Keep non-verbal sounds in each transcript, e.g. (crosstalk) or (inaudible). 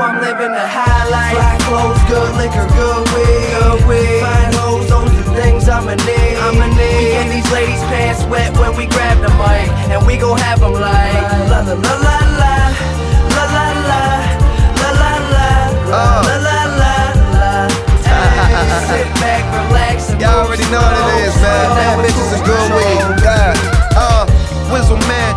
I'm living the high life. Fly clothes, good liquor, good weed. Good weed. Fine hoes, those are things I'ma need. I'ma need. We get these ladies' pants wet when we grab the mic, and we gon' have them like la la la la la la la la la la la Uh. la la la la. Hey, sit back, relax, and Y'all already know what it is, man. Bad we're is good weed. Yeah. Uh, Wizzle man,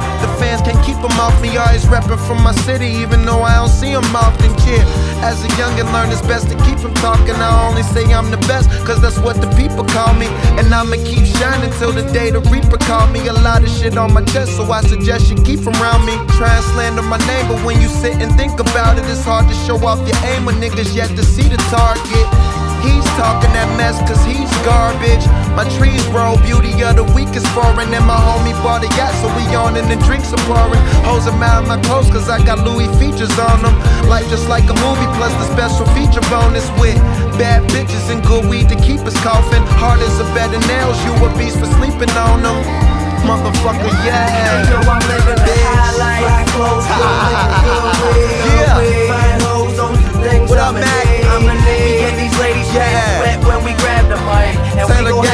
can't keep them off me. Always reppin' from my city, even though I don't see them often. Kid, as a youngin', learn it's best to keep them talking. I only say I'm the best, cause that's what the people call me. And I'ma keep shining till the day the Reaper call me. A lot of shit on my chest, so I suggest you keep from around me. Try and slander my name, but when you sit and think about it, it's hard to show off your aim when niggas yet to see the target. He's talking that mess cause he's garbage. My trees grow, beauty of the week is foreign. And my homie bought a yacht, so we on and the drinks are pouring. Hoes are mad at my clothes cause I got Louis features on them. Life just like a movie, plus the special feature bonus with bad bitches and good weed to keep us coughing. Hard as a bed of nails, you a beast for sleeping on them. Motherfucker, yeah. Yo, I'm living the high life. Fly clothes, good liquor, good weed. Yeah. Good weed. Fine hoes, those are things What up, Mac? I'ma need. Yeah. wet when we grab the mic, and we gon'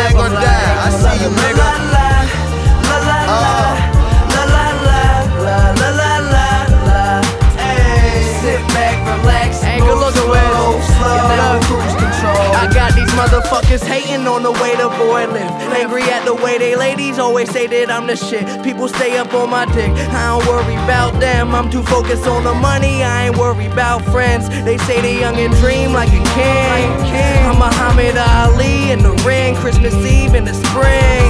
motherfuckers hating on the way the boy live. Angry at the way they ladies always say that I'm the shit. People stay up on my dick. I don't worry about them. I'm too focused on the money. I ain't worried about friends. They say they young and dream like a king. I'm Muhammad Ali in the ring. Christmas Eve in the spring.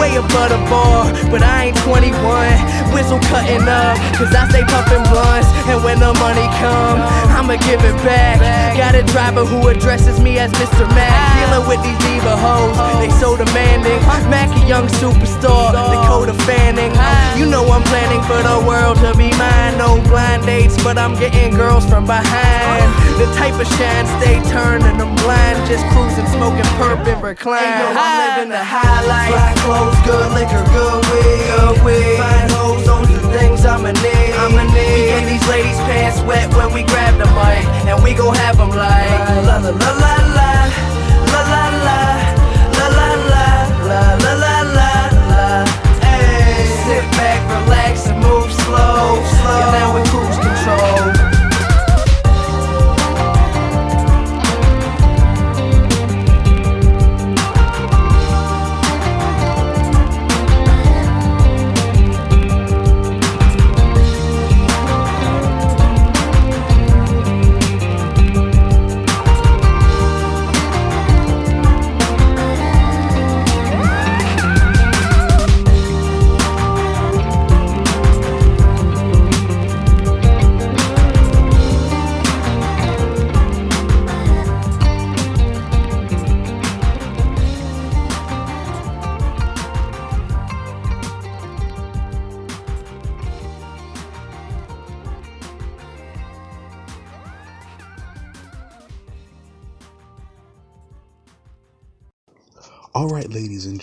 Way above the bar, but I ain't 21. Whistle cutting up, cause I stay puffing blunts. And when the money come, I'ma give it back. Got a driver who addresses me as Mr. Mac. Dealing with these diva hoes, they so demanding. Mac a young superstar, Dakota Fanning. You know I'm planning for the world to be mine. No blind dates, but I'm getting girls from behind. The type of shine stay turning them blind. Just cruising, smoking perp and recline. I'm living the high life. Fly clothes, good liquor, good weed. Good weed. Fine hoes, those are things I'ma need. I'ma need. We get these ladies' pants wet when we grab the mic, and we gon' have 'em like la la la la la la la la la la la la la la la la. Hey, sit back, relax, and move slow, slow. And now we cruise control.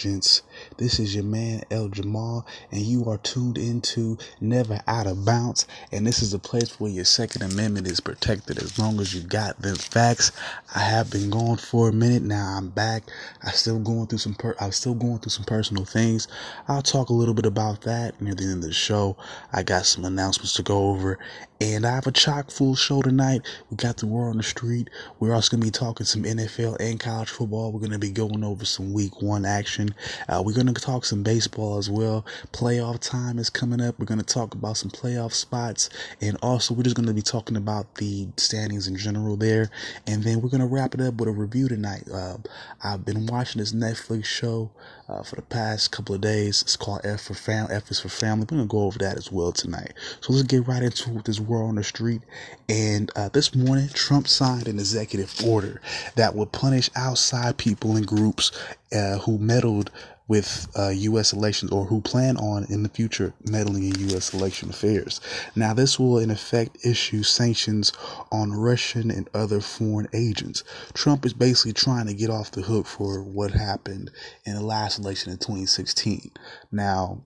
Gents, this is your man El Jamal, and you are tuned into Never Out of Bounds. And this is a place where your Second Amendment is protected as long as you got them facts. I have been gone for a minute now. I'm back. I still going through some. Per- I'm still going through some personal things. I'll talk a little bit about that near the end of the show. I got some announcements to go over, and I have a chock full show tonight. We got the war on the street. We're also gonna be talking some NFL and college football. We're gonna be going over some week one action. Uh, we're gonna talk some baseball as well. Playoff time is coming up. We're gonna talk about some playoff spots, and also we're just gonna be talking about the standings in general there. And then we're gonna wrap it up with a review tonight. Uh, I've been watching this Netflix show uh, for the past couple of days. It's called F for Fam. F is for Family. We're gonna go over that as well tonight. So let's get right into this war on the street. And uh, this morning, Trump signed an executive order that would punish outside people and groups uh, who meddled with uh, U.S. elections or who plan on in the future meddling in U.S. election affairs. Now, this will in effect issue sanctions on Russian and other foreign agents. Trump is basically trying to get off the hook for what happened in the last election in 2016. Now,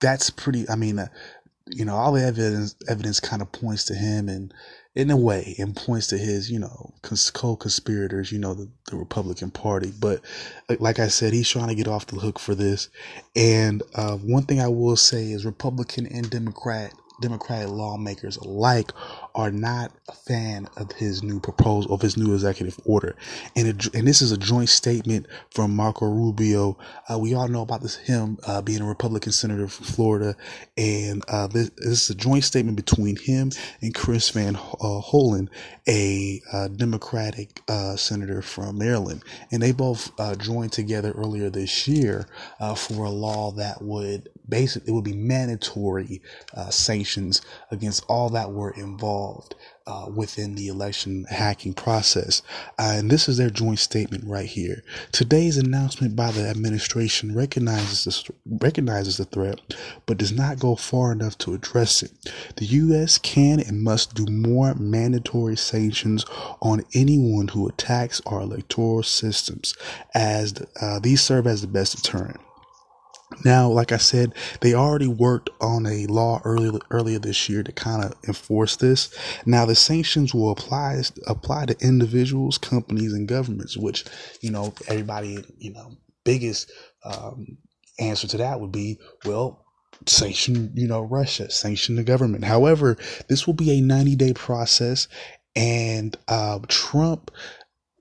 that's pretty. I mean, uh, you know, all the evidence evidence kind of points to him and in a way and points to his, you know, co-conspirators, you know, the, the Republican Party. But like I said, he's trying to get off the hook for this. And uh, one thing I will say is Republican and Democrat Democratic lawmakers alike are not a fan of his new proposal of his new executive order, and it, and this is a joint statement from Marco Rubio. Uh, we all know about this him uh, being a Republican senator from Florida, and uh, this, this, is a joint statement between him and Chris Van uh, Hollen, a uh, Democratic uh, senator from Maryland, and they both joined together earlier this year for a law that would basically it would be mandatory sanctions against all that were involved uh, within the election hacking process. Uh, and this is their joint statement right here. Today's announcement by the administration recognizes this, recognizes the threat, but does not go far enough to address it. The U.S. can and must do more mandatory sanctions on anyone who attacks our electoral systems, as uh, these serve as the best deterrent. Now, like I said, they already worked on a law earlier earlier this year to kind of enforce this. Now, the sanctions will apply apply to individuals, companies, and governments. Which you know, everybody you know, biggest um, answer to that would be well. Sanction, you know, Russia, sanction the government. However, this will be a 90 day process, and uh, Trump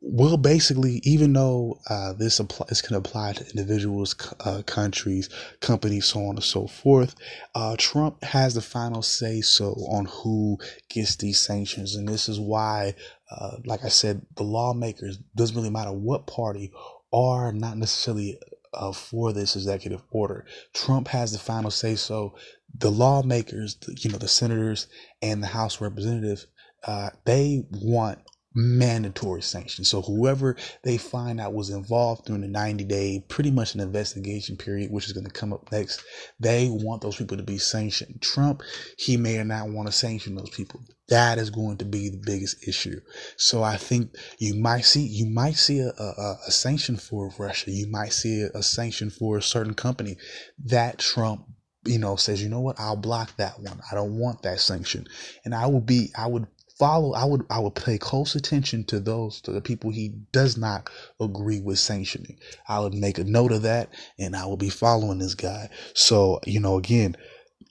well, basically, even though uh, this apply, this can apply to individuals, uh, countries, companies, so on and so forth, uh, Trump has the final say so on who gets these sanctions, and this is why, uh, like I said, the lawmakers doesn't really matter what party are not necessarily uh, for this executive order. Trump has the final say so. The lawmakers, you know, the senators and the House representatives, uh, they want mandatory sanctions. So whoever they find out was involved during the 90 day, pretty much an investigation period, which is going to come up next, they want those people to be sanctioned. Trump, he may or not want to sanction those people. That is going to be the biggest issue. So I think you might see you might see a, a, a sanction for Russia. You might see a, a sanction for a certain company that Trump you know, says, you know what, I'll block that one. I don't want that sanction. And I would be, I would follow i would i would pay close attention to those to the people he does not agree with sanctioning. I would make a note of that and i will be following this guy. So you know again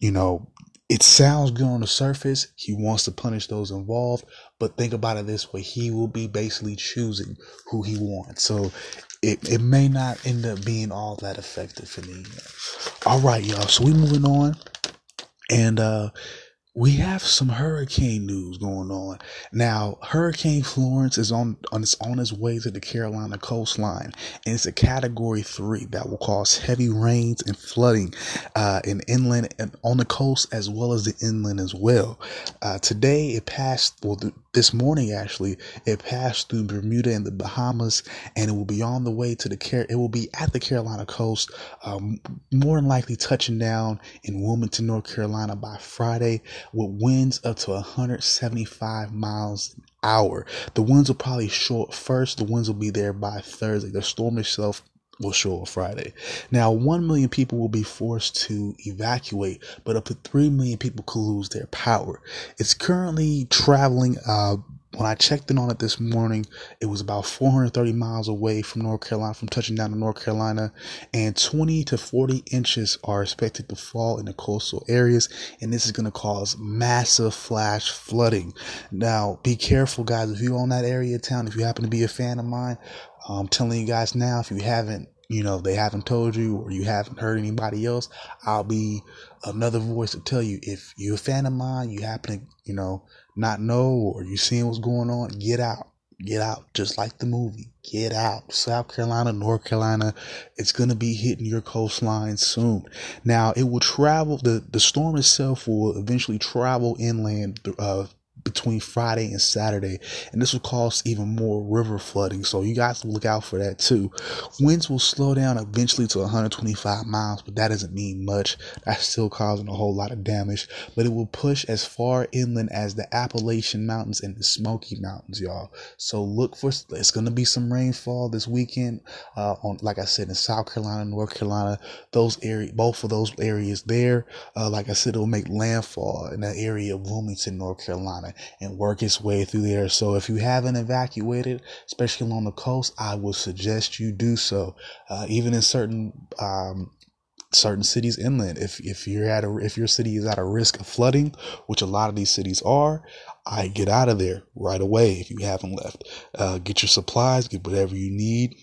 you know it sounds good on the surface. He wants to punish those involved but think about it this way. He will be basically choosing who he wants. So it, it may not end up being all that effective for me. All right y'all. So we moving on. And uh we have some hurricane news going on now. Hurricane Florence is on on its on its way to the Carolina coastline, and it's a Category Three that will cause heavy rains and flooding uh, in inland and on the coast as well as the inland as well. Uh, today it passed. Well, th- this morning actually it passed through Bermuda and the Bahamas, and it will be on the way to the Car. It will be at the Carolina coast, um, more than likely touching down in Wilmington, North Carolina by Friday with winds up to 175 miles an hour. The winds will probably show up first. The winds will be there by Thursday. The storm itself will show up Friday. Now, 1 million people will be forced to evacuate, but up to 3 million people could lose their power. It's currently traveling uh, when I checked in on it this morning, it was about 430 miles away from North Carolina, from touching down to North Carolina, and 20 to 40 inches are expected to fall in the coastal areas, and this is going to cause massive flash flooding. Now, be careful, guys. If you're on that area of town, if you happen to be a fan of mine, I'm telling you guys now, if you haven't you know they haven't told you or you haven't heard anybody else i'll be another voice to tell you if you're a fan of mine you happen to you know not know or you seeing what's going on, get out. Get out, just like the movie. Get out. South Carolina, North Carolina, it's going to be hitting your coastline soon. Now, it will travel, the, the storm itself will eventually travel inland uh, between Friday and Saturday, and this will cause even more river flooding. So you guys look out for that too. Winds will slow down eventually to 125 miles, but that doesn't mean much. That's still causing a whole lot of damage, but it will push as far inland as the Appalachian Mountains and the Smoky Mountains, y'all. So look for it's going to be some rainfall this weekend. Uh, on like I said in South Carolina, North Carolina, those area, both of those areas there. Uh, like I said, it will make landfall in the area of Wilmington, North Carolina and work its way through there. So if you haven't evacuated, especially along the coast, I would suggest you do so. Uh, even in certain um, certain cities inland. If if you're at a if your city is at a risk of flooding, which a lot of these cities are, I get out of there right away if you haven't left. Uh, get your supplies, get whatever you need,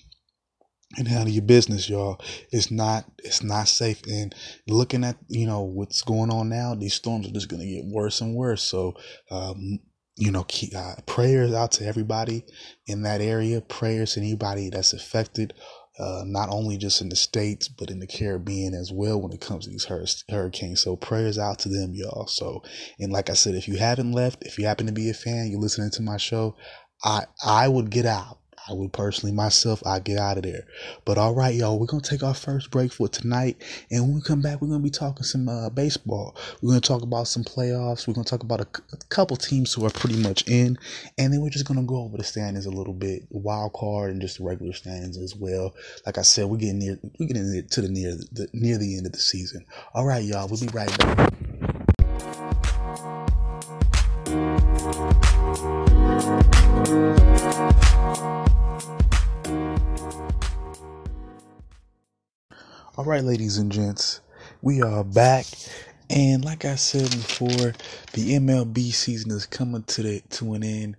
and handle your business, y'all. It's not it's not safe. And looking at you know what's going on now, these storms are just gonna get worse and worse. So, um, you know, keep, uh, prayers out to everybody in that area. Prayers to anybody that's affected uh, not only just in the states but in the Caribbean as well when it comes to these hur- hurricanes. So prayers out to them, y'all. So and like I said, if you haven't left, if you happen to be a fan, you're listening to my show, I I would get out. I would personally myself, I get out of there. But all right, y'all, we're gonna take our first break for tonight, and when we come back, we're gonna be talking some uh, baseball. We're gonna talk about some playoffs. We're gonna talk about a, a, couple teams who are pretty much in, and then we're just gonna go over the standings a little bit, wild card and just the regular standings as well. Like I said, we're getting near, we're getting near to the near the near the end of the season. All right, y'all, we'll be right back. All right, ladies and gents, we are back, and like I said before, the MLB season is coming to the to an end.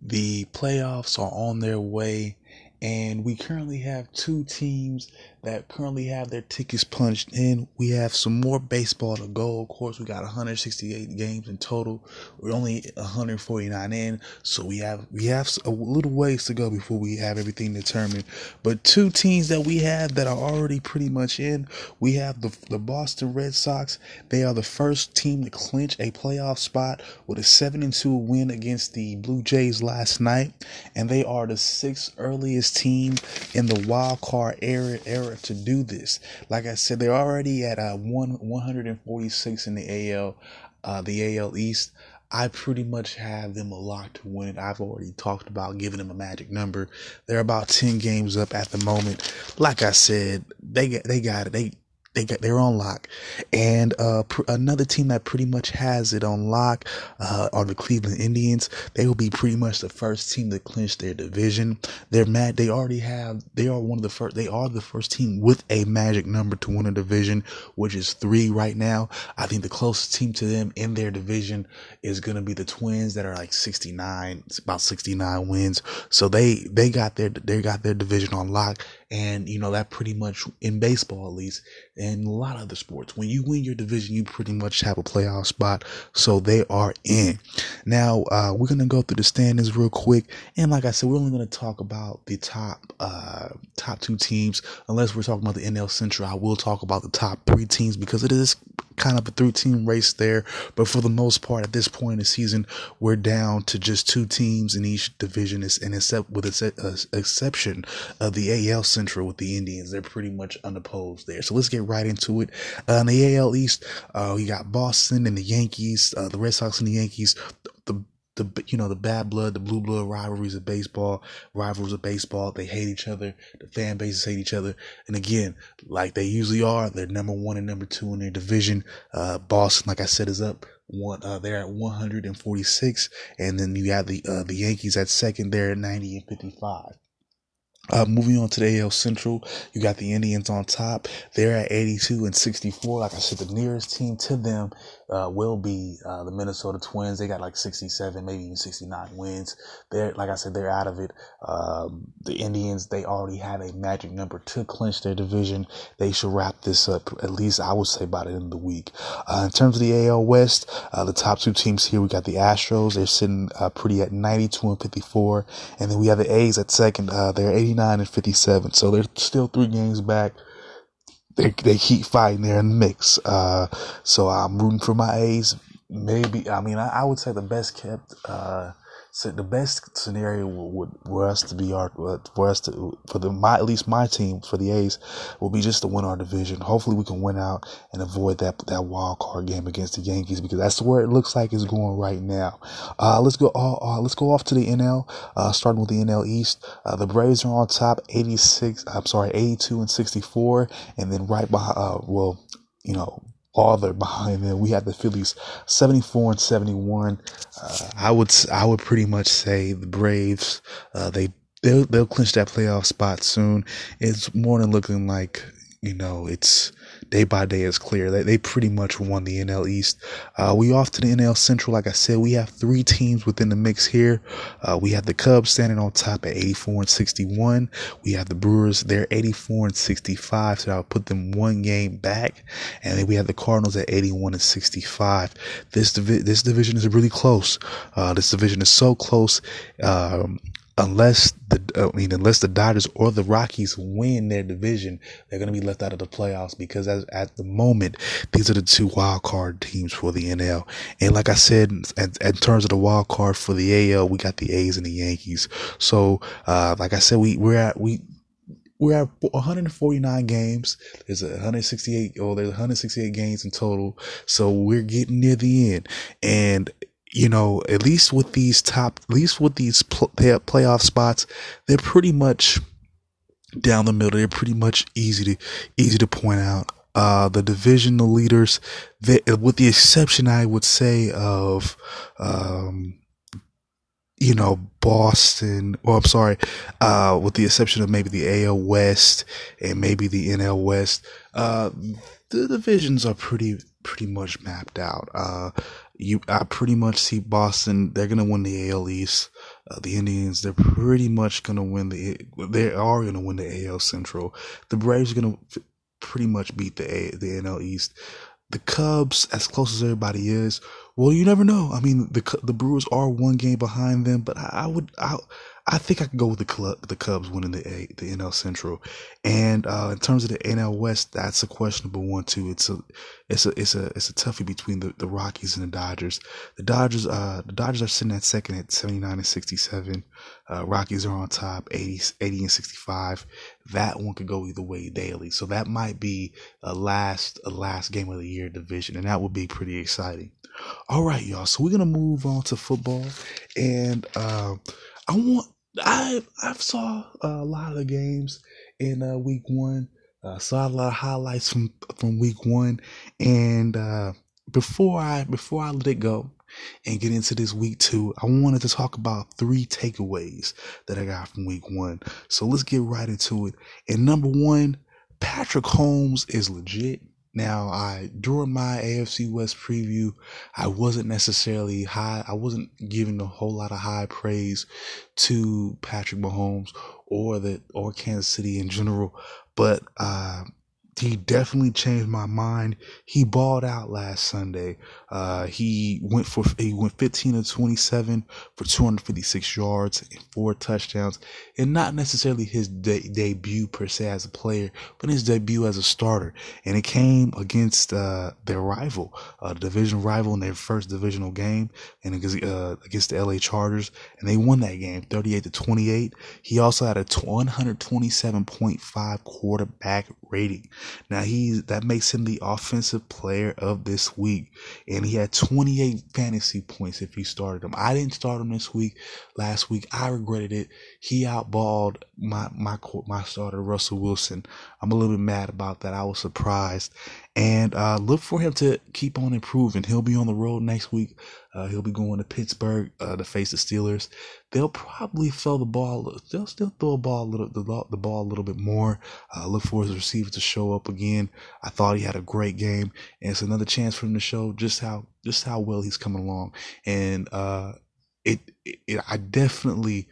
The playoffs are on their way, and we currently have two teams that currently have their tickets punched in. We have some more baseball to go. Of course, we got 168 games in total. We're only 149 in, so we have we have a little ways to go before we have everything determined. But two teams that we have that are already pretty much in. We have the the Boston Red Sox. They are the first team to clinch a playoff spot with a 7 and 2 win against the Blue Jays last night, and they are the sixth earliest team in the wild card era era to do this. Like I said, they're already at uh, one 146 in the AL, uh, the AL East. I pretty much have them a lock to win it. I've already talked about giving them a magic number. They're about 10 games up at the moment. Like I said, they they got it. They, they got they're on lock, and uh, pr- another team that pretty much has it on lock uh, are the Cleveland Indians. They will be pretty much the first team to clinch their division. They're mad. They already have. They are one of the first. They are the first team with a magic number to win a division, which is three right now. I think the closest team to them in their division is going to be the Twins that are like 69. It's about 69 wins. So they they got their they got their division on lock and, you know, that pretty much in baseball, at least, and a lot of other sports, when you win your division, you pretty much have a playoff spot. So they are in. Now, uh, we're going to go through the standings real quick. And like I said, we're only going to talk about the top, uh, top two teams. Unless we're talking about the NL Central, I will talk about the top three teams because it is kind of a three team race there. But for the most part, at this point in the season, we're down to just two teams in each division. And except with the exception of the AL Central with the Indians, they're pretty much unopposed there. So let's get right into it. Uh, in the AL East, uh, we got Boston and the Yankees, uh, the Red Sox and the Yankees. The the you know the bad blood, the blue blood rivalries of baseball, rivals of baseball. They hate each other. The fan bases hate each other. And again, like they usually are, they're number one and number two in their division. Uh, Boston, like I said, is up one. Uh, they're at 146, and then you have the uh, the Yankees at second. They're at 90 and 55. Uh, moving on to the AL Central, you got the Indians on top. They're at 82 and 64. Like I said, the nearest team to them uh, will be uh, the Minnesota Twins. They got like 67, maybe even 69 wins. They're like I said, they're out of it. Um, the Indians, they already have a magic number to clinch their division. They should wrap this up at least I would say by the end of the week. Uh, in terms of the AL West, uh, the top two teams here, we got the Astros. They're sitting uh, pretty at 92 and 54, and then we have the A's at second. Uh, they're 89 and 57, so they're still three games back they they keep fighting there in the mix. Uh, so I'm rooting for my A's. Maybe I mean I, I would say the best kept uh, so the best scenario would for us to be our for us to for the my at least my team for the A's will be just to win our division. Hopefully we can win out and avoid that that wild card game against the Yankees because that's where it looks like it's going right now. Uh, let's go uh, uh, let's go off to the NL. Uh, starting with the NL East, uh, the Braves are on top, 86. I'm sorry, 82 and 64, and then right behind. Uh, well, you know farther behind them. We have the Phillies 74 and 71. Uh, I would I would pretty much say the Braves uh, they they'll they'll clinch that playoff spot soon. It's more than looking like you know it's day by day is clear. They, they pretty much won the NL East. Uh, we off to the NL Central. Like I said, we have three teams within the mix here. Uh, we have the Cubs standing on top at 84 and 61. We have the Brewers, they're 84 and 65, so I'll put them one game back. And then we have the Cardinals at 81 and 65. This divi- this division is really close. Uh, this division is so close. Um, unless the I mean unless the Dodgers or the Rockies win their division, they're going to be left out of the playoffs because as, at the moment these are the two wild card teams for the NL. And like I said, in, in terms of the wild card for the AL, we got the A's and the Yankees. So uh, like I said, we we're at we we're at 149 games. There's 168. Oh, there's 168 games in total. So we're getting near the end, and you know, at least with these top, at least with these pl- playoff spots, they're pretty much down the middle. They're pretty much easy to easy to point out. Uh, the divisional leaders, they, with the exception, I would say of, um, you know, Boston. Well, I'm sorry, uh, with the exception of maybe the AL West and maybe the NL West. Uh, the divisions are pretty pretty much mapped out. Uh, you, I pretty much see Boston. They're gonna win the AL East. Uh, the Indians, they're pretty much gonna win the. They are gonna win the AL Central. The Braves are gonna f- pretty much beat the A, the NL East. The Cubs, as close as everybody is, well, you never know. I mean, the the Brewers are one game behind them, but I, I would I I think I could go with the club, the Cubs winning the A, the NL Central, and uh, in terms of the NL West, that's a questionable one too. It's a, it's a, it's a, it's a toughie between the, the Rockies and the Dodgers. The Dodgers, uh, the Dodgers are sitting at second at seventy nine and sixty seven. Uh, Rockies are on top 80, 80 and sixty five. That one could go either way daily, so that might be a last, a last game of the year division, and that would be pretty exciting. All right, y'all. So we're gonna move on to football, and uh, I want I I saw a lot of the games in uh, week one. Uh, saw a lot of highlights from from week one, and uh, before I before I let it go and get into this week two, I wanted to talk about three takeaways that I got from week one. So let's get right into it. And number one, Patrick Mahomes is legit. Now, I during my AFC West preview, I wasn't necessarily high. I wasn't giving a whole lot of high praise to Patrick Mahomes or the or Kansas City in general, but uh, he definitely changed my mind. He balled out last Sunday. Uh, he went for he went 15 to 27 for 256 yards and four touchdowns, and not necessarily his de- debut per se as a player, but his debut as a starter. And it came against uh, their rival, a uh, division rival in their first divisional game, and against uh, against the LA Chargers, and they won that game 38 to 28. He also had a 127.5 quarterback rating. Now he that makes him the offensive player of this week, and he had 28 fantasy points if he started him. I didn't start him this week. Last week I regretted it. He outballed my my my starter Russell Wilson. I'm a little bit mad about that. I was surprised, and uh, look for him to keep on improving. He'll be on the road next week. Uh, he'll be going to Pittsburgh uh, to face the Steelers. They'll probably throw the ball. They'll still throw a ball a little the, the ball a little bit more. Uh, look for his receiver to show up again. I thought he had a great game, and it's another chance for him to show just how just how well he's coming along. And uh, it, it I definitely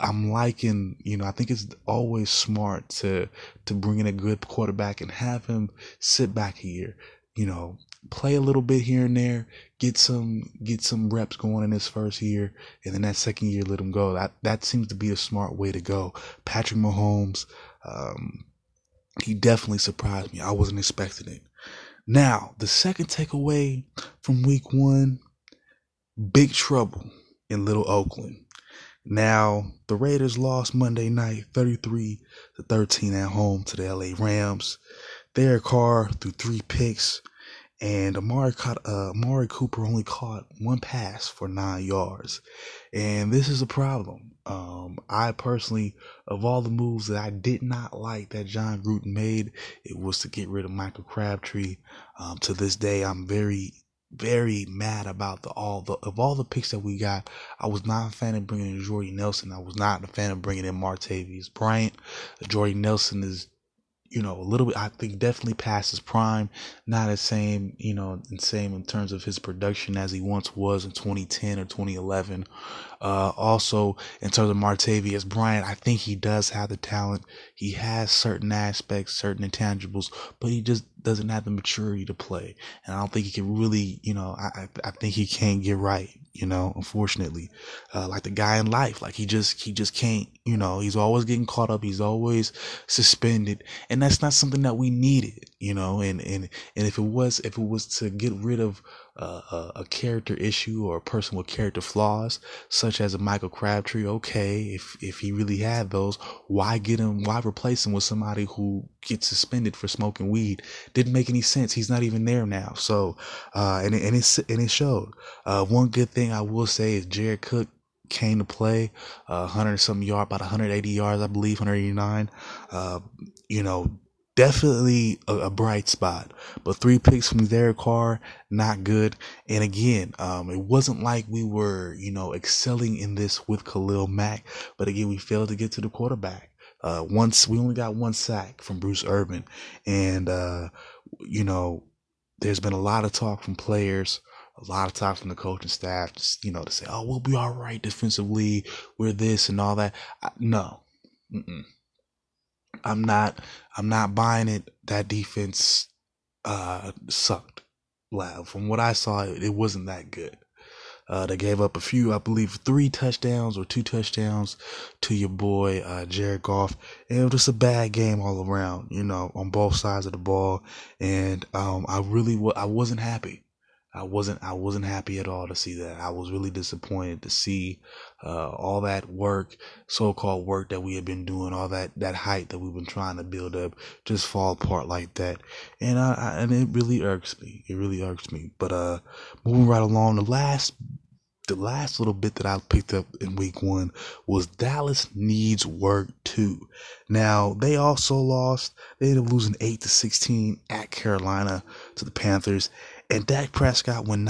I'm liking, you know, I think it's always smart to to bring in a good quarterback and have him sit back here, you know, play a little bit here and there, get some get some reps going in his first year, and then that second year let him go. That that seems to be a smart way to go. Patrick Mahomes, um, he definitely surprised me. I wasn't expecting it. Now, the second takeaway from week one, big trouble in Little Oakland. Now, the Raiders lost Monday night 33 to 13 at home to the LA Rams. Derek Carr threw three picks and Amari caught uh, Amari Cooper only caught one pass for nine yards, and this is a problem. Um, I personally, of all the moves that I did not like that Jon Gruden made, it was to get rid of Michael Crabtree. Um, to this day, I'm very very mad about the all the of all the picks that we got. I was not a fan of bringing in Jordy Nelson. I was not a fan of bringing in Martavis Bryant. Jordy Nelson is you know, a little bit, I think definitely past his prime. Not the same, you know, same in terms of his production as he once was in 2010 or 2011. Uh, also, in terms of Martavis Bryant, I think he does have the talent. He has certain aspects, certain intangibles, but he just doesn't have the maturity to play. And I don't think he can really, you know, I, I think he can't get right, you know, unfortunately, uh, like the guy in life, like he just, he just can't, you know, he's always getting caught up. He's always suspended. And that's not something that we needed, you know, and, and, and if it was, if it was to get rid of, a, a, character issue or a person with character flaws, such as a Michael Crabtree, okay, if if he really had those, why get him? Why replace him with somebody who gets suspended for smoking weed? Didn't make any sense. He's not even there now. So, uh, and and it and it showed. Uh, one good thing I will say is Jared Cook came to play, uh, 100 something yard, about 180 yards, I believe, 189. Uh, you know, definitely a, a, bright spot. But three picks from Derek Carr, not good. And again, um, it wasn't like we were, you know, excelling in this with Khalil Mack. But again, we failed to get to the quarterback. Uh, once we only got one sack from Bruce Irvin, and uh, you know, there's been a lot of talk from players a lot of talk from the coaching staff, just, you know, to say, "Oh, we'll be all right defensively. We're this and all that." I, no, Mm-mm. I'm not I'm not buying it. That defense uh sucked. Loud. From what I saw, it, wasn't that good. Uh, they gave up a few, I believe, three touchdowns or two touchdowns to your boy uh, Jared Goff, and it was just a bad game all around. You know, on both sides of the ball, and um, I really, w- I wasn't happy. I wasn't I wasn't happy at all to see that. I was really disappointed to see uh, all that work, so-called work that we had been doing, all that that height that we've been trying to build up, just fall apart like that. And I, I and it really irks me. It really irks me. But uh, moving right along, the last the last little bit that I picked up in week one was Dallas needs work too. Now they also lost. They ended up losing eight to sixteen at Carolina to the Panthers, and Dak Prescott went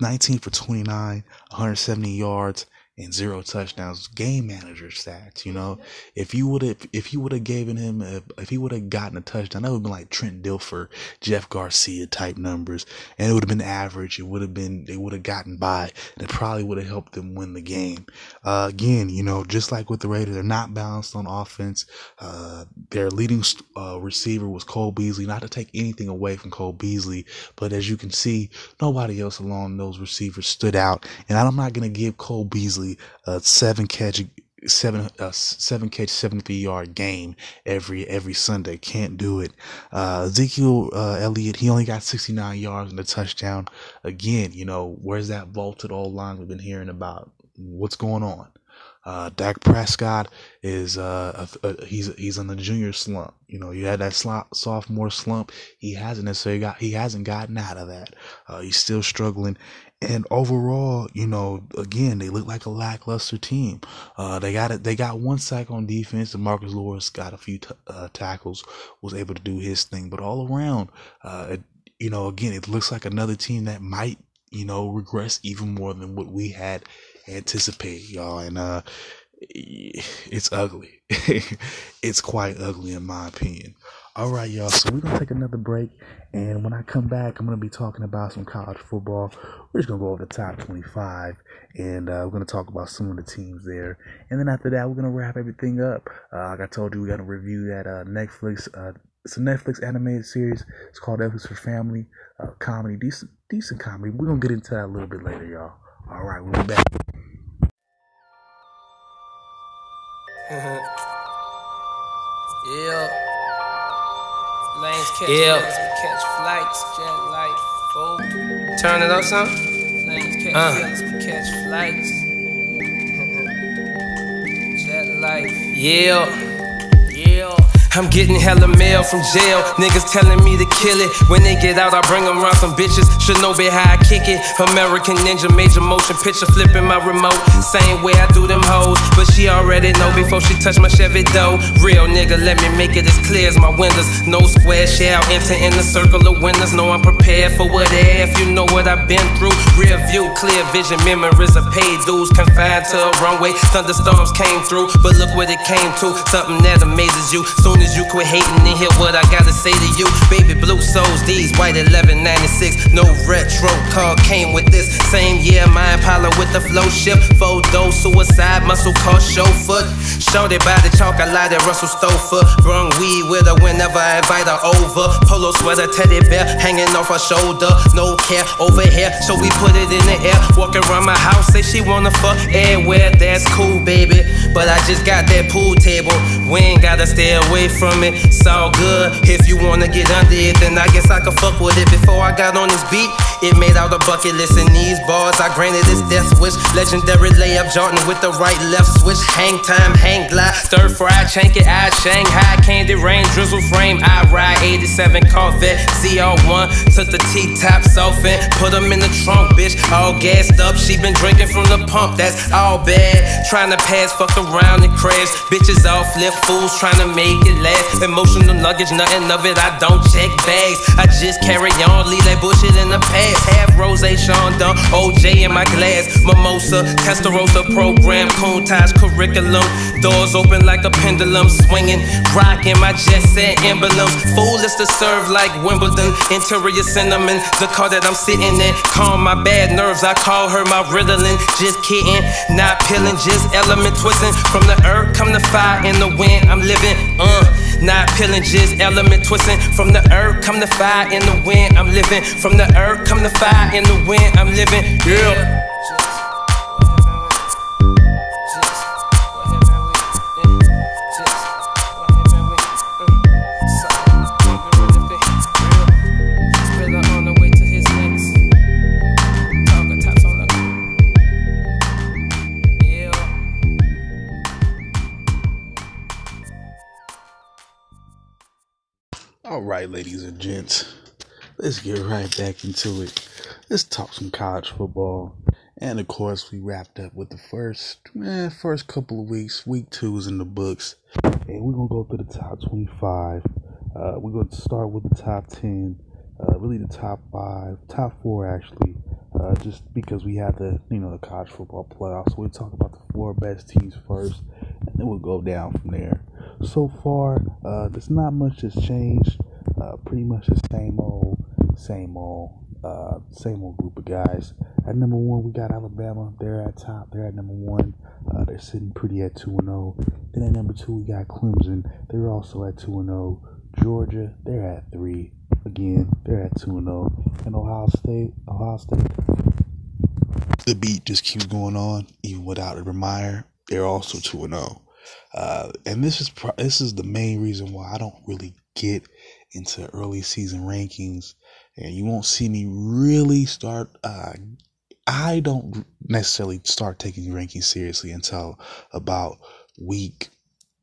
19 for 29, 170 yards, and zero touchdowns. Game manager stats, you know. If you would have, if you would have given him, a, if he would have gotten a touchdown, that would have been like Trent Dilfer, Jeff Garcia type numbers, and it would have been average. It would have been, they would have gotten by, and it probably would have helped them win the game. Uh, again, you know, just like with the Raiders, they're not balanced on offense. Uh, their leading uh, receiver was Cole Beasley. Not to take anything away from Cole Beasley, but as you can see, nobody else along those receivers stood out, and I'm not gonna give Cole Beasley a seven catch seven uh, seven catch seventy yard game every every Sunday. Can't do it. Uh, Ezekiel uh, Elliott he only got sixty nine yards and a touchdown. Again, you know where's that vaulted old line we've been hearing about? What's going on? Uh, Dak Prescott is uh, a, a, he's he's in the junior slump. You know, you had that sophomore slump. He hasn't necessarily got he hasn't gotten out of that. Uh, he's still struggling. And overall, you know, again, they look like a lackluster team. Uh, they got it. They got one sack on defense, and Marcus Lawrence got a few t- uh, tackles, was able to do his thing. But all around, uh, it, you know, again, it looks like another team that might, you know, regress even more than what we had anticipated, y'all. And uh, it's ugly. (laughs) it's quite ugly in my opinion. All right, y'all. So we're gonna take another break, and when I come back, I'm gonna be talking about some college football. We're just gonna go over the top 25, and uh, we're gonna talk about some of the teams there. And then after that, we're gonna wrap everything up. Uh, like I told you, we got to review that uh, Netflix. Uh, it's a Netflix animated series. It's called F is for Family. Uh, comedy, decent, decent comedy. We're gonna get into that a little bit later, y'all. All right, we'll be back. Catch yeah. catch flights, jet light, fold. Turn it up some. Lanes catch uh. feelings, catch flights. (laughs) jet yeah, yeah. I'm getting hella mail from jail. Niggas telling me to kill it. When they get out, I bring them around some bitches. Should know be how I kick it. American Ninja, major motion picture, flipping my remote. Same way I do them hoes. But she already know before she touch my Chevy dough. Real nigga, let me make it as clear as my windows. No square shall enter in the circle of winners. No, I'm prepared for what if you know what I've been through. Rear view, clear vision, memories of paid dues. Confined to a runway, thunderstorms came through. But look what it came to. Something that amazes you. Soon as you quit hating and hear what I gotta say to you. Baby blue souls, these white 1196. No retro car came with this. Same year, my Impala with the flow shift. Photo, suicide, muscle car, show foot. Shorty by the chalk, I light at Russell Stover. Brung weed with her whenever I invite her over. Polo sweater, teddy bear hanging off her shoulder. No care over here, so we put it in the air. Walking around my house, say she wanna fuck everywhere. That's cool, baby. But I just got that pool table. We ain't gotta stay away from it. It's all good. If you wanna get under it, then I guess I could fuck with it. Before I got on this beat, it made out a bucket list And these bars. I granted this death wish. Legendary layup, Jordan with the right left switch. Hang time, hang glide. Stir fry, chank it, I Shanghai. Candy rain, drizzle frame. I ride 87 Corvette. CR1. Took the T tops off and put them in the trunk, bitch. All gassed up. She been drinking from the pump. That's all bad. Trying to pass, fuck around and crash. Bitches all flip fools trying to make it last. Emotional luggage, nothing of it. I don't check bags. I just carry on, leave that bullshit in the past. Half rose, Dunn, OJ in my glass. Mimosa, Testarossa program, Countach curriculum. Doors open like a pendulum, swinging, rocking my jet set emblems. Foolish to serve like Wimbledon. Interior cinnamon, the car that I'm sitting in. Calm my bad nerves, I call her my Ritalin. Just kidding, not peeling, just element twisting. From the earth come the fire in the wind, I'm living, uh. Not just element twisting. From the earth come the fire in the wind, I'm living. From the earth come the fire in the wind, I'm living, yeah. Right, ladies and gents, let's get right back into it. Let's talk some college football, and of course, we wrapped up with the first, eh, first couple of weeks. Week two is in the books, and we're gonna go through the top twenty-five. Uh, we're gonna start with the top ten, uh, really the top five, top four actually, uh, just because we have the you know the college football playoffs. So we'll talk about the four best teams first, and then we'll go down from there. So far, uh, there's not much that's changed. Uh, pretty much the same old, same old, uh, same old group of guys. At number one, we got Alabama. They're at top. They're at number one. Uh, they're sitting pretty at two and zero. Then at number two, we got Clemson. They're also at two and zero. Georgia, they're at three. Again, they're at two and zero. And Ohio State, Ohio State. The beat just keeps going on, even without Urban Meyer. They're also two and zero. Uh, and this is pro- this is the main reason why I don't really get into early season rankings, and you won't see me really start. Uh, I don't necessarily start taking rankings seriously until about week,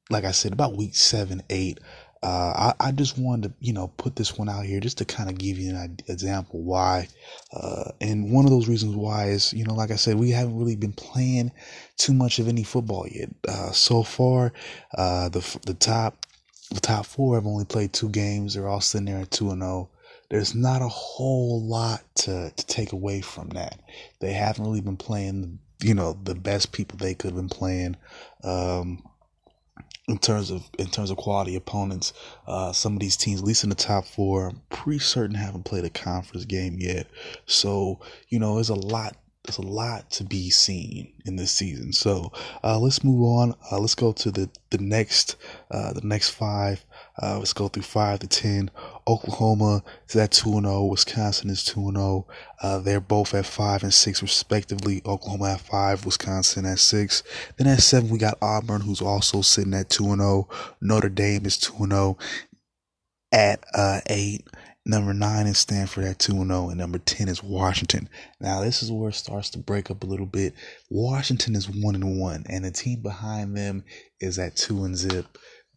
like I said, about week seven, eight. Uh, I, I just wanted to, you know, put this one out here just to kind of give you an example why. Uh, and one of those reasons why is, you know, like I said, we haven't really been playing too much of any football yet. Uh, so far, uh, the the top the top four have only played two games. They're all sitting there at two and zero. There's not a whole lot to to take away from that. They haven't really been playing, you know, the best people they could have been playing. Um, in terms of in terms of quality opponents, uh, some of these teams, at least in the top four, I'm pretty certain haven't played a conference game yet. So you know, there's a lot there's a lot to be seen in this season. So uh, let's move on. Uh, let's go to the the next uh, the next five. Uh, let's go through five to ten. Oklahoma is at two and zero. Wisconsin is two and zero. Uh, they're both at five and six respectively. Oklahoma at five, Wisconsin at six. Then at seven we got Auburn, who's also sitting at two and zero. Notre Dame is two and zero. At uh, eight, Number nine is Stanford at 2 0, and number 10 is Washington. Now, this is where it starts to break up a little bit. Washington is 1 and 1, and the team behind them is at 2 and zip.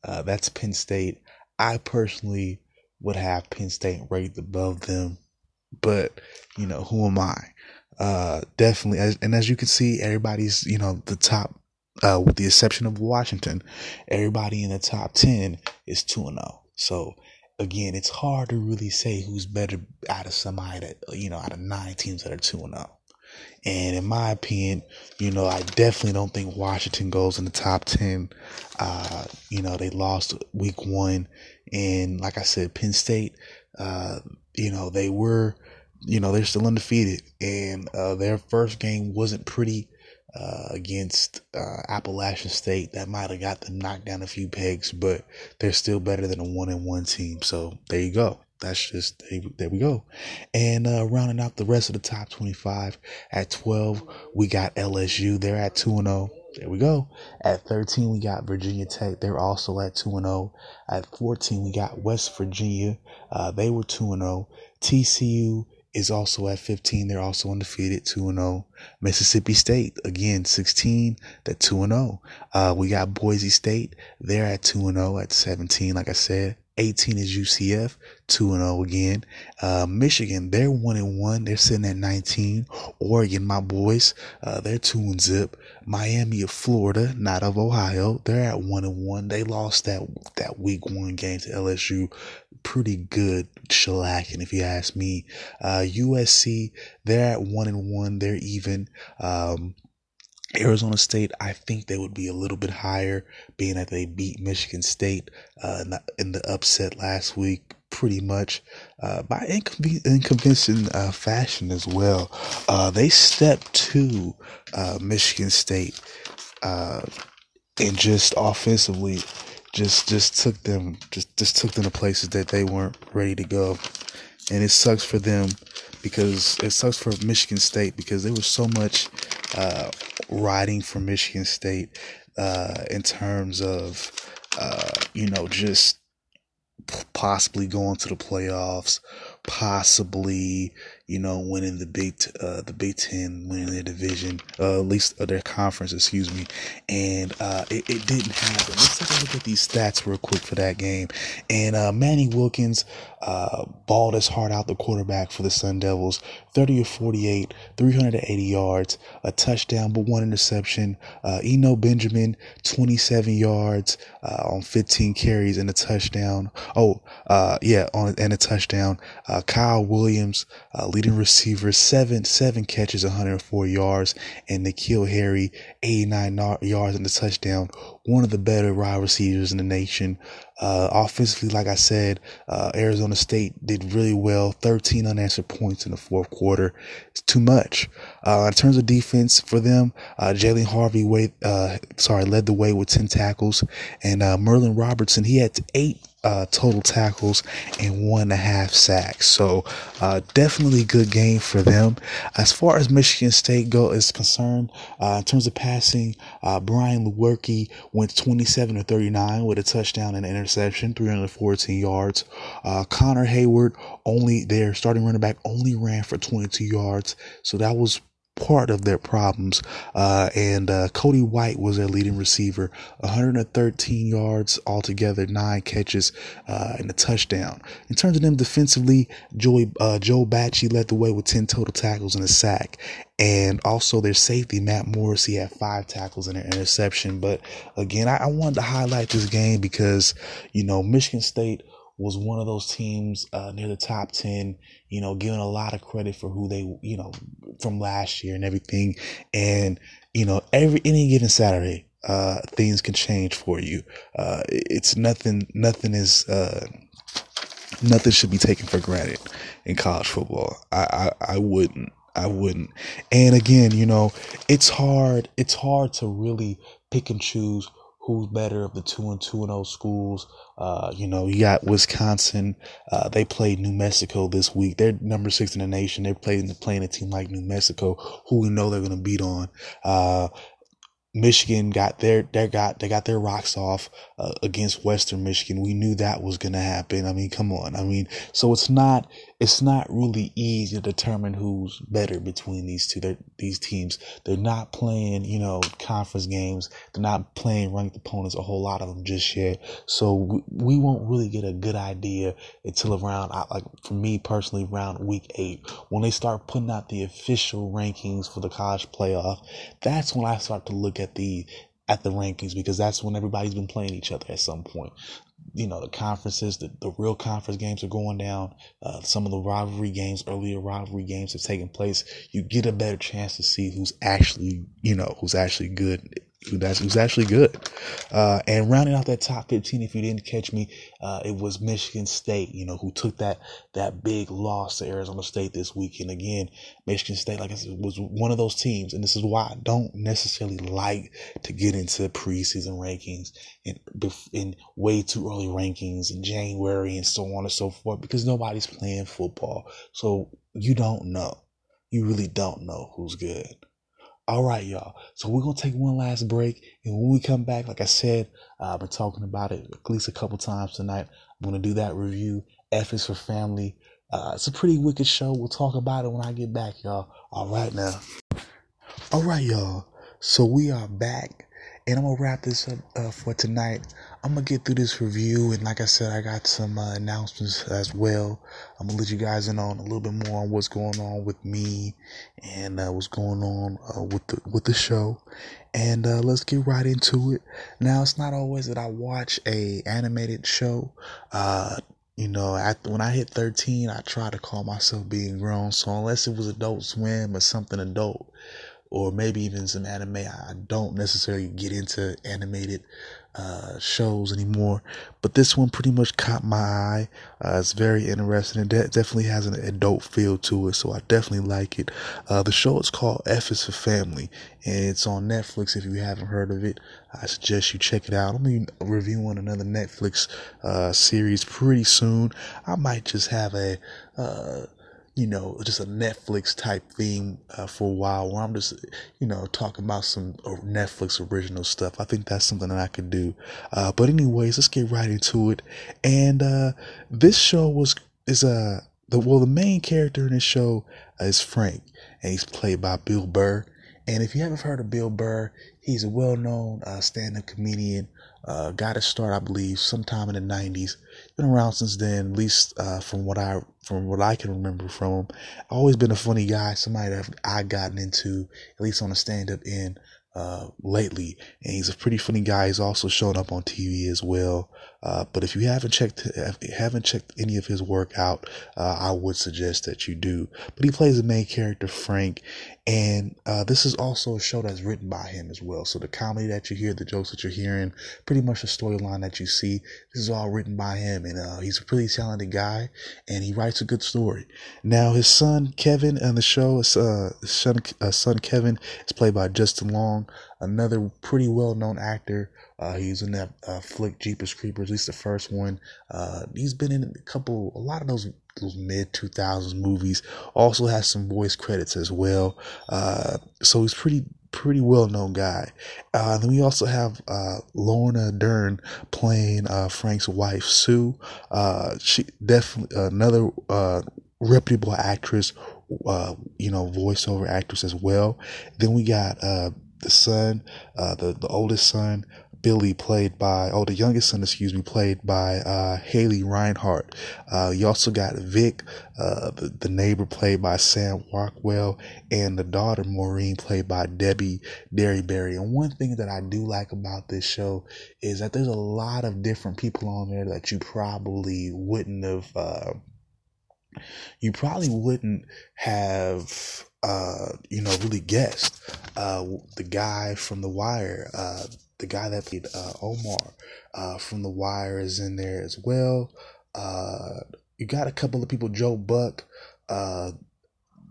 Uh, that's Penn State. I personally would have Penn State rated above them, but you know, who am I? Uh, definitely, as, and as you can see, everybody's you know the top, uh, with the exception of Washington, everybody in the top ten is two and zero. So again, it's hard to really say who's better out of somebody that you know out of nine teams that are two and zero. And in my opinion, you know, I definitely don't think Washington goes in the top 10. Uh, you know, they lost week one. And like I said, Penn State, uh, you know, they were, you know, they're still undefeated. And uh, their first game wasn't pretty uh, against uh, Appalachian State. That might have got them knocked down a few pegs, but they're still better than a one and one team. So there you go that's just there we go. And uh, rounding out the rest of the top 25 at 12, we got LSU. They're at 2 and 0. There we go. At 13, we got Virginia Tech. They're also at 2 and 0. At 14, we got West Virginia. Uh, they were 2 and 0. TCU is also at 15. They're also undefeated, 2 and 0. Mississippi State, again, 16, they're 2 and 0. Uh, we got Boise State. They're at 2 and 0 at 17, like I said. 18 is UCF, 2 and 0 again. Uh, Michigan, they're 1 and 1. They're sitting at 19. Oregon, my boys, uh, they're 2 and zip. Miami of Florida, not of Ohio, they're at 1 and 1. They lost that that week 1 game to LSU. Pretty good shellacking if you ask me. Uh, USC, they're at 1 and 1. They're even. Um, Arizona State, I think they would be a little bit higher, being that they beat Michigan State uh, in, the, in the upset last week, pretty much uh, by in convincing uh, fashion as well. Uh, they stepped to uh, Michigan State uh, and just offensively, just just took them just just took them to places that they weren't ready to go, and it sucks for them because it sucks for Michigan State because there was so much uh, riding for Michigan State uh, in terms of uh, you know just possibly going to the playoffs, possibly you know, winning the Big uh, the Big Ten, winning their division, uh, at least uh, their conference, excuse me, and uh, it, it, didn't happen. Let's take a look at these stats real quick for that game. And uh, Manny Wilkins uh, balled his heart out, the quarterback for the Sun Devils, 30 or 48, 380 yards, a touchdown, but one interception. Uh, Eno Benjamin, 27 yards on 15 carries and a touchdown. Oh, yeah, on and a touchdown. Kyle Williams, leading receiver, seven seven catches, 104 yards, and N'Keal Harry, 89 yards and a touchdown. One of the better wide receivers in the nation. Uh, offensively, like I said, uh, Arizona State did really well. 13 unanswered points in the fourth quarter. It's too much. Uh, in terms of defense for them, uh, Jalen Harvey uh, sorry, led the way with 10 tackles, and uh, Merlin Robertson he had eight uh, total tackles and one and a half sacks. So uh, definitely good game for them. As far as Michigan State go is concerned, uh, in terms of passing, uh, Brian Lewerke went 27 to 39 with a touchdown and an interception, 314 yards. Uh, Connor Heyward only their starting running back only ran for 22 yards, so that was part of their problems. Uh, and uh, Cody White was their leading receiver, 113 yards altogether, nine catches, uh, and a touchdown. In terms of them defensively, Joey uh, Joe Bachie led the way with 10 total tackles and a sack. And also their safety, Matt Morris, he had five tackles and an interception. But again, I, I wanted to highlight this game because, you know, Michigan State was one of those teams uh, near the top 10, you know, given a lot of credit for who they, you know, from last year and everything. And, you know, every, any given Saturday, uh, things can change for you. Uh, it's nothing, nothing is, uh, nothing should be taken for granted in college football. I, I, I wouldn't. I wouldn't. And again, you know, it's hard, it's hard to really pick and choose who's better of the two and two and O schools. Uh, you know, you got Wisconsin. Uh, they played New Mexico this week. They're number six in the nation. They're playing playing a team like New Mexico, who we know they're going to beat on. Uh, Michigan got their they got they got their rocks off uh, against Western Michigan. We knew that was going to happen. I mean, come on. I mean, so it's not it's not really easy to determine who's better between these two They're, these teams. They're not playing, you know, conference games. They're not playing ranked opponents. A whole lot of them just yet. So we, we won't really get a good idea until around like for me personally around week eight when they start putting out the official rankings for the college playoff. That's when I start to look at the at the rankings because that's when everybody's been playing each other at some point. You know, the conferences, the, the real conference games are going down. Uh, some of the rivalry games, earlier rivalry games have taken place. You get a better chance to see who's actually, you know, who's actually good that's who's actually good. Uh, and rounding out that top 15, if you didn't catch me, uh, it was Michigan State, you know, who took that, that big loss to Arizona State this weekend. Again, Michigan State, like I said, was one of those teams. And this is why I don't necessarily like to get into preseason rankings and in way too early rankings in January and so on and so forth because nobody's playing football. So you don't know. You really don't know who's good. All right, y'all. So we're gonna take one last break, and when we come back, like I said, uh, I've been talking about it at least a couple times tonight. I'm gonna do that review. F is for family. Uh, it's a pretty wicked show. We'll talk about it when I get back, y'all. All right now. All right, y'all. So we are back and I'm gonna wrap this up uh, for tonight. I'm gonna get through this review, and like I said, I got some uh, announcements as well. I'm gonna let you guys in on a little bit more on what's going on with me and uh, what's going on uh, with the with the show. And uh, let's get right into it. Now, it's not always that I watch a animated show. Uh, you know, when I hit 13, I try to call myself being grown. So unless it was Adult Swim or something adult or maybe even some anime. I don't necessarily get into animated uh, shows anymore, but this one pretty much caught my eye. Uh, it's very interesting. It de- definitely has an adult feel to it, so I definitely like it. Uh, the show is called F is for Family, and it's on Netflix. If you haven't heard of it, I suggest you check it out. I'm be reviewing another Netflix uh, series pretty soon. I might just have a uh, you know, just a Netflix type theme uh, for a while where I'm just, you know, talking about some Netflix original stuff. I think that's something that I could do. Uh, but anyways, let's get right into it. And uh, this show was is a uh, the well the main character in this show is Frank, and he's played by Bill Burr. And if you haven't heard of Bill Burr, he's a well-known uh, stand-up comedian. Uh, got his start, I believe, sometime in the '90s been around since then, at least uh, from what I from what I can remember from him. Always been a funny guy, somebody that I gotten into, at least on the stand up end uh, lately, and he's a pretty funny guy. He's also shown up on TV as well. Uh, but if you haven't checked, haven't checked any of his work out, uh, I would suggest that you do. But he plays the main character Frank, and uh, this is also a show that's written by him as well. So the comedy that you hear, the jokes that you're hearing, pretty much the storyline that you see, this is all written by him, and uh, he's a pretty talented guy, and he writes a good story. Now his son Kevin on the show, his, uh, son, uh, son Kevin is played by Justin Long, another pretty well-known actor. Uh, he's in that uh, flick Jeepers Creepers, at least the first one. Uh, he's been in a couple, a lot of those those mid 2000s movies. Also has some voice credits as well. Uh, so he's pretty pretty well known guy. Uh, then we also have uh, Laura Dern playing uh, Frank's wife Sue. Uh, she definitely another uh, reputable actress. Uh, you know, voiceover actress as well. Then we got the son, uh, the the oldest son, Billy, played by, oh, the youngest son, excuse me, played by uh, Haley Reinhart. Uh, you also got Vic, uh, the, the, neighbor, played by Sam Rockwell, and the daughter, Maureen, played by Debbie Derryberry. And one thing that I do like about this show is that there's a lot of different people on there that you probably wouldn't have, uh, you probably wouldn't have uh, you know, really guessed. Uh, the guy from The Wire, uh, the guy that played uh, Omar uh, from The Wire is in there as well. Uh, you got a couple of people, Joe Buck, uh,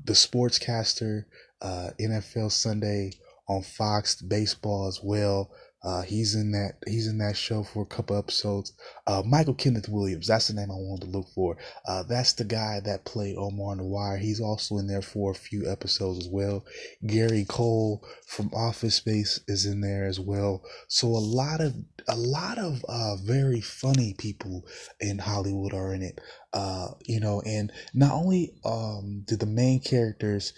the sportscaster, uh, NFL Sunday on Fox baseball as well. Uh, he's in that he's in that show for a couple episodes. Uh, Michael Kenneth Williams, that's the name I wanted to look for. Uh, that's the guy that played Omar on The Wire. He's also in there for a few episodes as well. Gary Cole from Office Space is in there as well. So a lot of a lot of uh, very funny people in Hollywood are in it. Uh, you know, and not only um, did the main characters,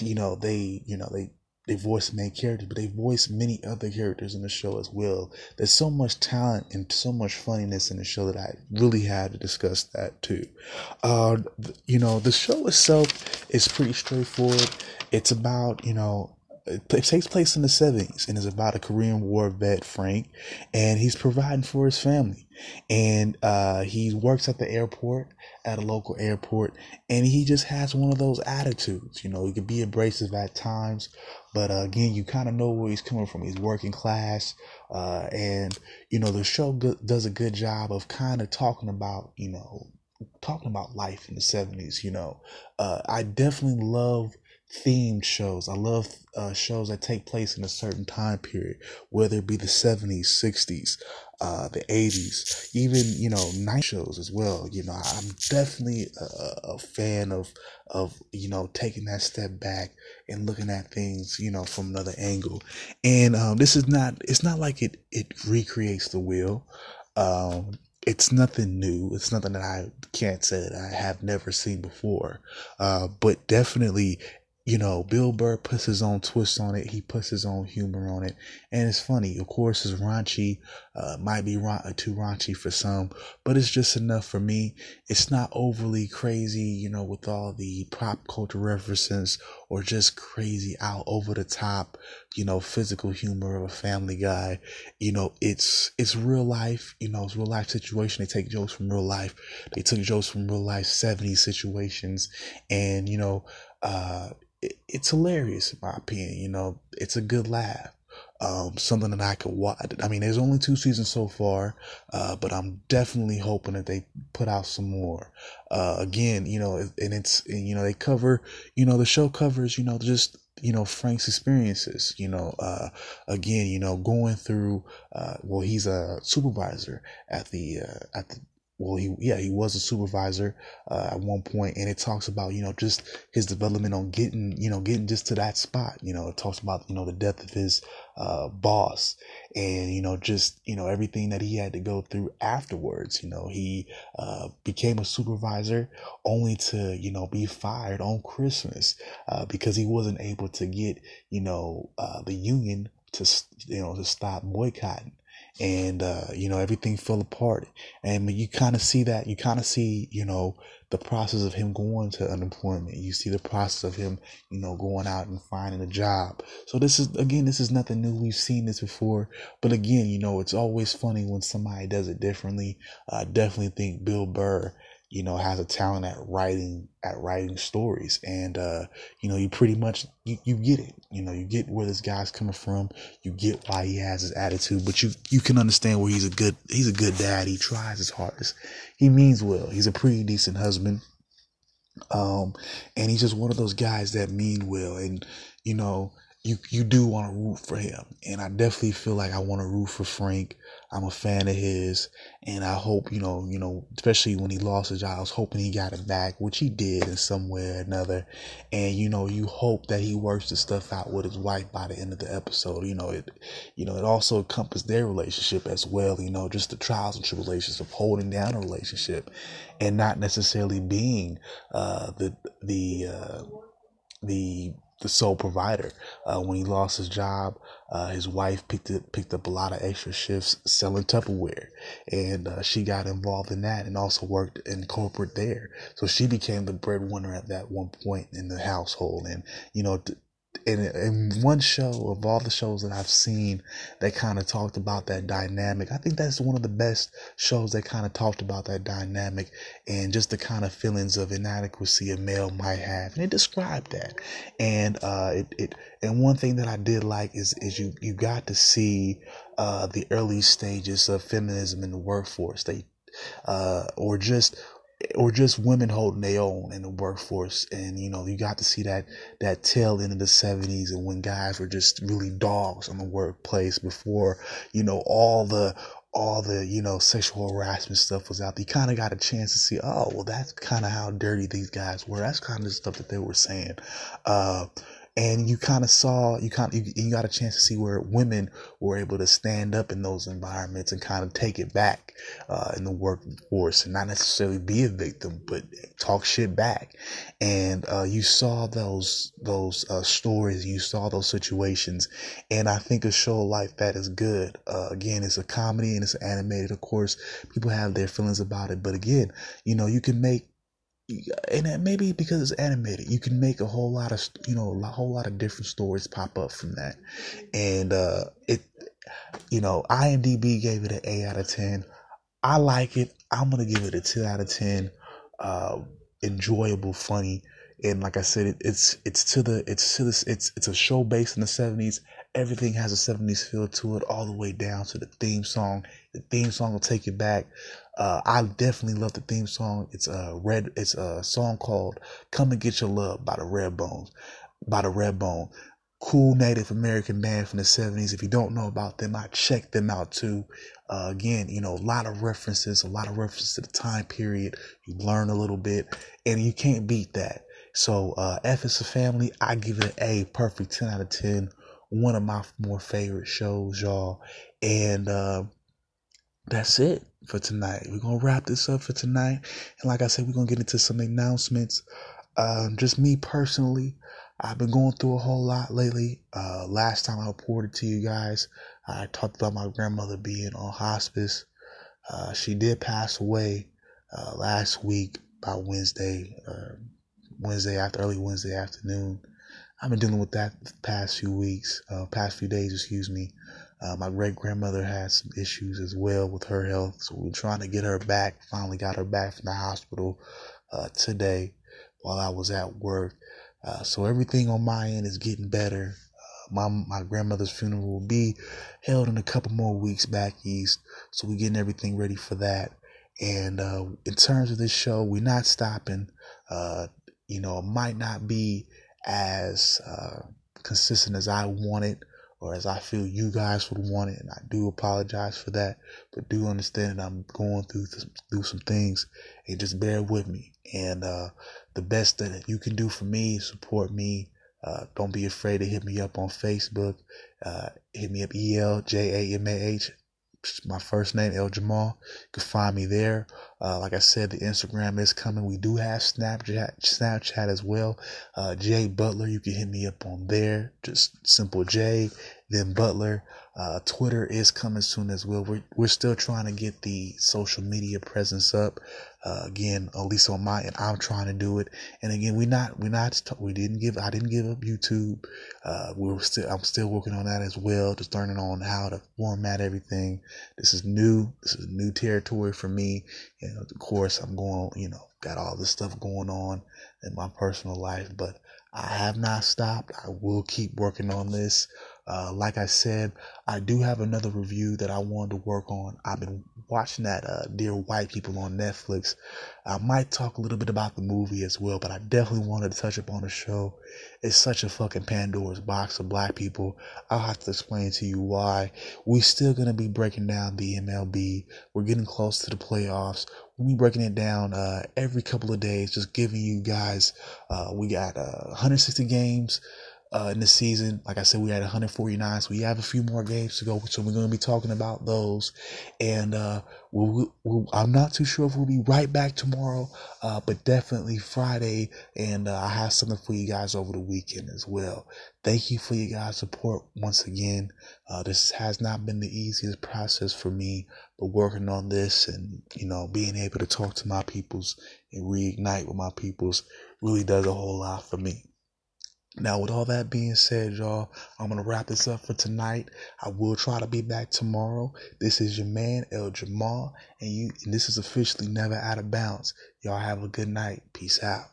you know, they you know they they voice main characters, but they voice many other characters in the show as well. There's so much talent and so much funniness in the show that I really had to discuss that too. Uh, you know, the show itself is pretty straightforward. It's about, you know, it takes place in the 70s and is about a Korean War vet, Frank, and he's providing for his family. And uh, he works at the airport, at a local airport, and he just has one of those attitudes. You know, he can be abrasive at times, but uh, again, you kind of know where he's coming from. He's working class, uh, and you know the show go- does a good job of kind of talking about you know talking about life in the seventies. You know, uh, I definitely love themed shows. I love uh, shows that take place in a certain time period, whether it be the 70s, 60s, uh, the 80s, even, you know, night shows as well. You know, I'm definitely a, a fan of, of, you know, taking that step back and looking at things, you know, from another angle. And um, this is not, it's not like it, it recreates the wheel. Um, it's nothing new. It's nothing that I can't say that I have never seen before. Uh, but definitely you know, Bill Burr puts his own twist on it. He puts his own humor on it, and it's funny. Of course, it's raunchy. Uh, might be ra- too raunchy for some, but it's just enough for me. It's not overly crazy, you know, with all the pop culture references or just crazy out over the top, you know, physical humor of a Family Guy. You know, it's it's real life. You know, it's real life situation. They take jokes from real life. They took jokes from real life '70s situations, and you know. Uh, it's hilarious in my opinion. You know, it's a good laugh. Um, something that I could watch. I mean, there's only two seasons so far, uh, but I'm definitely hoping that they put out some more. Uh, again, you know, and it's you know they cover, you know, the show covers, you know, just you know Frank's experiences. You know, uh, again, you know, going through. Uh, well, he's a supervisor at the uh, at the well he yeah he was a supervisor uh, at one point and it talks about you know just his development on getting you know getting just to that spot you know it talks about you know the death of his uh, boss and you know just you know everything that he had to go through afterwards you know he uh, became a supervisor only to you know be fired on christmas uh, because he wasn't able to get you know uh, the union to you know to stop boycotting and uh, you know everything fell apart. And you kind of see that you kind of see you know the process of him going to unemployment. You see the process of him you know going out and finding a job. So this is again this is nothing new. We've seen this before. But again you know it's always funny when somebody does it differently. I definitely think bill burr you know, has a talent at writing at writing stories. And uh, you know, you pretty much you, you get it. You know, you get where this guy's coming from. You get why he has his attitude, but you you can understand where he's a good he's a good dad. He tries his hardest. He means well. He's a pretty decent husband. Um, and he's just one of those guys that mean well. And you know, you you do want to root for him, and I definitely feel like I want to root for Frank. I'm a fan of his, and I hope you know, you know, especially when he lost his job, I was hoping he got it back, which he did in some way or another. And you know, you hope that he works the stuff out with his wife by the end of the episode. You know, it, you know, it also encompassed their relationship as well. You know, just the trials and tribulations of holding down a relationship, and not necessarily being uh, the the uh, the the sole provider. Uh, when he lost his job, uh, his wife picked it, picked up a lot of extra shifts selling Tupperware, and uh, she got involved in that and also worked in corporate there. So she became the breadwinner at that one point in the household, and you know, in, in one show of all the shows that I've seen that kind of talked about that dynamic, I think that's one of the best shows that kind of talked about that dynamic and just the kind of feelings of inadequacy a male might have, and it described that. And uh, it, it and one thing that I did like is is you you got to see uh, the early stages of feminism in the workforce. They uh, or just or just women holding their own in the workforce. And, you know, you got to see that, that tail end of the seventies and when guys were just really dogs on the workplace before, you know, all the, all the, you know, sexual harassment stuff was out. You kind of got a chance to see, oh, well, that's kind of how dirty these guys were. That's kind of the stuff that they were saying. Uh, and you kind of saw you kind you, you, got a chance to see where women were able to stand up in those environments and kind of take it back uh, in the workforce and not necessarily be a victim but talk shit back. And uh, you saw those those uh, stories you saw those situations and i think a show like that is good. Uh, again it's a comedy and it's animated of course. People have their feelings about it but again you know you can make and maybe because it's animated, you can make a whole lot of you know a whole lot of different stories pop up from that, and uh, it, you know, IMDb gave it an A out of ten. I like it. I'm gonna give it a two out of ten. Uh, enjoyable, funny, and like I said, it, it's it's to the it's to this it's it's a show based in the '70s. Everything has a '70s feel to it, all the way down to the theme song. The theme song will take you back. Uh, I definitely love the theme song. It's a red. It's a song called "Come and Get Your Love" by the Redbones. By the Redbone, cool Native American band from the '70s. If you don't know about them, I check them out too. Uh, again, you know, a lot of references, a lot of references to the time period. You learn a little bit, and you can't beat that. So, uh, F is a family. I give it an A, perfect 10 out of 10. One of my more favorite shows, y'all. And, uh, that's it for tonight. We're gonna wrap this up for tonight. And like I said, we're gonna get into some announcements. Um, just me personally, I've been going through a whole lot lately. Uh, last time I reported to you guys, I talked about my grandmother being on hospice. Uh, she did pass away uh, last week by Wednesday, uh, Wednesday after early Wednesday afternoon. I've been dealing with that past few weeks, uh, past few days, excuse me. Uh, my great grandmother had some issues as well with her health, so we're trying to get her back. Finally, got her back from the hospital uh, today while I was at work. Uh, so everything on my end is getting better. Uh, my my grandmother's funeral will be held in a couple more weeks back east, so we're getting everything ready for that. And uh, in terms of this show, we're not stopping. Uh, you know, it might not be as consistent as I wanted or as I feel you guys would want it. And I do apologize for that, but do understand that I'm going through through some things and just bear with me. And uh, the best that you can do for me, support me. Uh, don't be afraid to hit me up on Facebook. Uh, hit me up E L J A M A H my first name El Jamal. You can find me there. Uh, like I said, the Instagram is coming. We do have Snapchat, Snapchat as well. Uh, Jay Butler, you can hit me up on there. Just simple J, then Butler. Uh, Twitter is coming soon as well. We're, we're still trying to get the social media presence up. Uh, again, at least on my end, I'm trying to do it. And again, we not, we not, we didn't give, I didn't give up YouTube. Uh, we are still, I'm still working on that as well, just learning on how to format everything. This is new. This is new territory for me. And of course, I'm going, you know, got all this stuff going on in my personal life, but I have not stopped. I will keep working on this. Uh, like I said, I do have another review that I wanted to work on. I've been watching that uh, Dear White People on Netflix. I might talk a little bit about the movie as well, but I definitely wanted to touch upon the show. It's such a fucking Pandora's box of black people. I'll have to explain to you why. We're still gonna be breaking down the MLB. We're getting close to the playoffs. We'll be breaking it down uh, every couple of days, just giving you guys. Uh, we got 160 uh, games uh, in the season. Like I said, we had 149, so we have a few more games to go. So we're going to be talking about those. And uh, we'll, we'll, I'm not too sure if we'll be right back tomorrow, uh, but definitely Friday. And uh, I have something for you guys over the weekend as well. Thank you for your guys' support once again. Uh, this has not been the easiest process for me, but working on this and you know being able to talk to my peoples and reignite with my peoples really does a whole lot for me. Now, with all that being said, y'all, I'm gonna wrap this up for tonight. I will try to be back tomorrow. This is your man El Jamal, and you. And this is officially never out of bounds. Y'all have a good night. Peace out.